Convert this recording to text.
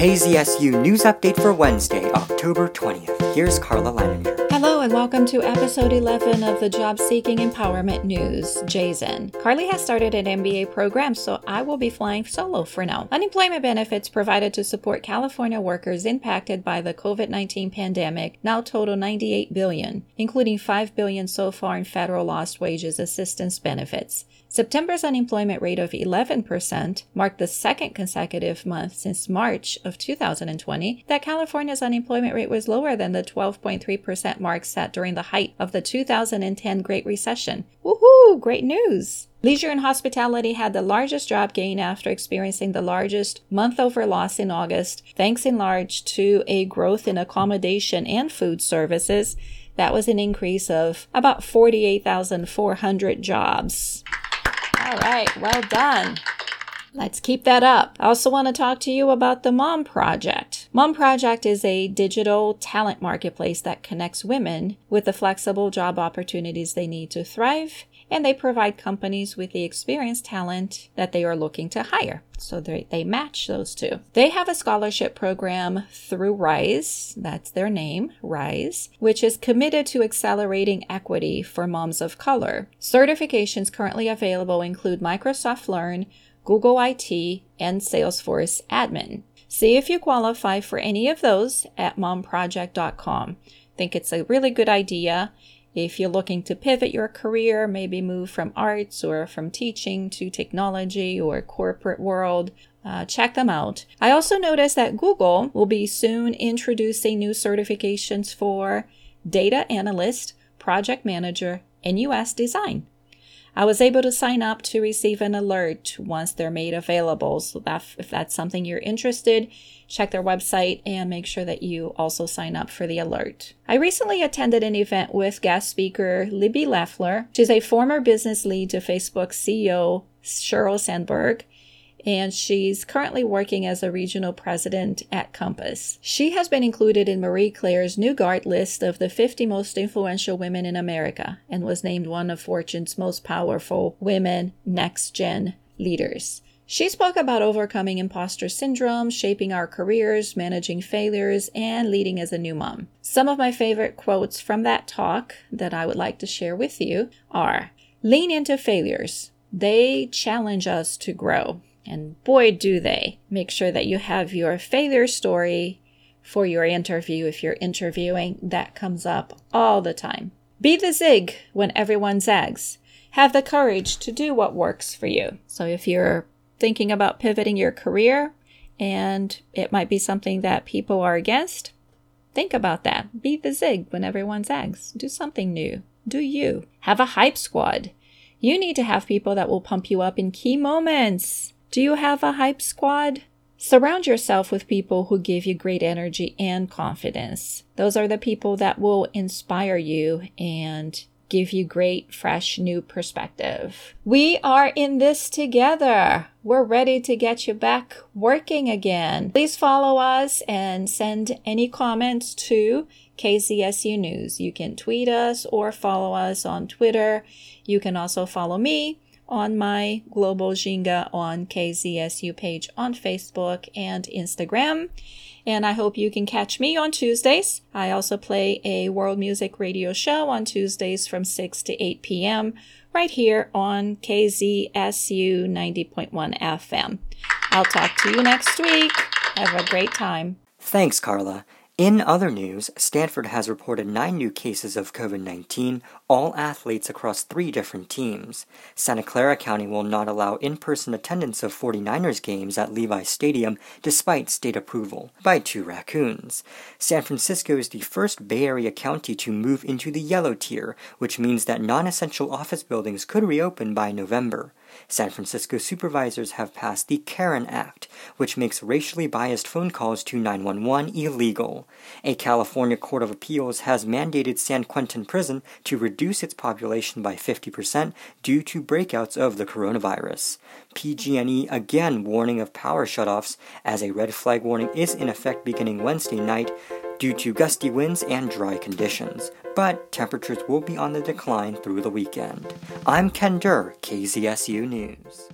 KZSU News Update for Wednesday, October 20th. Here's Carla Leininger. Hello, and welcome to episode 11 of the Job Seeking Empowerment News, Jason. Carly has started an MBA program, so I will be flying solo for now. Unemployment benefits provided to support California workers impacted by the COVID-19 pandemic now total 98 billion, including 5 billion so far in federal lost wages assistance benefits. September's unemployment rate of 11% marked the second consecutive month since March of 2020 that California's unemployment rate was lower than the 12.3% mark set during the height of the 2010 Great Recession. Woohoo! Great news! Leisure and hospitality had the largest job gain after experiencing the largest month over loss in August, thanks in large to a growth in accommodation and food services. That was an increase of about 48,400 jobs. All right, well done. Let's keep that up. I also want to talk to you about the Mom Project. Mom Project is a digital talent marketplace that connects women with the flexible job opportunities they need to thrive, and they provide companies with the experienced talent that they are looking to hire. So they, they match those two. They have a scholarship program through RISE, that's their name, RISE, which is committed to accelerating equity for moms of color. Certifications currently available include Microsoft Learn, Google IT, and Salesforce Admin. See if you qualify for any of those at momproject.com. Think it's a really good idea if you're looking to pivot your career, maybe move from arts or from teaching to technology or corporate world, uh, check them out. I also noticed that Google will be soon introducing new certifications for data analyst, project manager, and UX design. I was able to sign up to receive an alert once they're made available. So that if that's something you're interested, check their website and make sure that you also sign up for the alert. I recently attended an event with guest speaker Libby Leffler. She's a former business lead to Facebook CEO Sheryl Sandberg and she's currently working as a regional president at Compass. She has been included in Marie Claire's New Guard list of the 50 most influential women in America and was named one of Fortune's most powerful women next gen leaders. She spoke about overcoming imposter syndrome, shaping our careers, managing failures, and leading as a new mom. Some of my favorite quotes from that talk that I would like to share with you are Lean into failures. They challenge us to grow. And boy, do they. Make sure that you have your failure story for your interview if you're interviewing. That comes up all the time. Be the zig when everyone zags. Have the courage to do what works for you. So if you're thinking about pivoting your career and it might be something that people are against, think about that. Be the zig when everyone zags. Do something new. Do you. Have a hype squad. You need to have people that will pump you up in key moments. Do you have a hype squad? Surround yourself with people who give you great energy and confidence. Those are the people that will inspire you and give you great, fresh, new perspective. We are in this together. We're ready to get you back working again. Please follow us and send any comments to KZSU News. You can tweet us or follow us on Twitter. You can also follow me on my Global Ginga on KZSU page on Facebook and Instagram. And I hope you can catch me on Tuesdays. I also play a world music radio show on Tuesdays from 6 to 8 p.m. right here on KZSU 90.1 FM. I'll talk to you next week. Have a great time. Thanks, Carla. In other news, Stanford has reported nine new cases of COVID 19, all athletes across three different teams. Santa Clara County will not allow in person attendance of 49ers games at Levi Stadium despite state approval by two raccoons. San Francisco is the first Bay Area county to move into the yellow tier, which means that non essential office buildings could reopen by November. San Francisco supervisors have passed the CAREN Act, which makes racially biased phone calls to 911 illegal. A California Court of Appeals has mandated San Quentin Prison to reduce its population by 50% due to breakouts of the coronavirus. PG&E again warning of power shutoffs as a red flag warning is in effect beginning Wednesday night due to gusty winds and dry conditions, but temperatures will be on the decline through the weekend. I'm Ken Durr, KZSU News.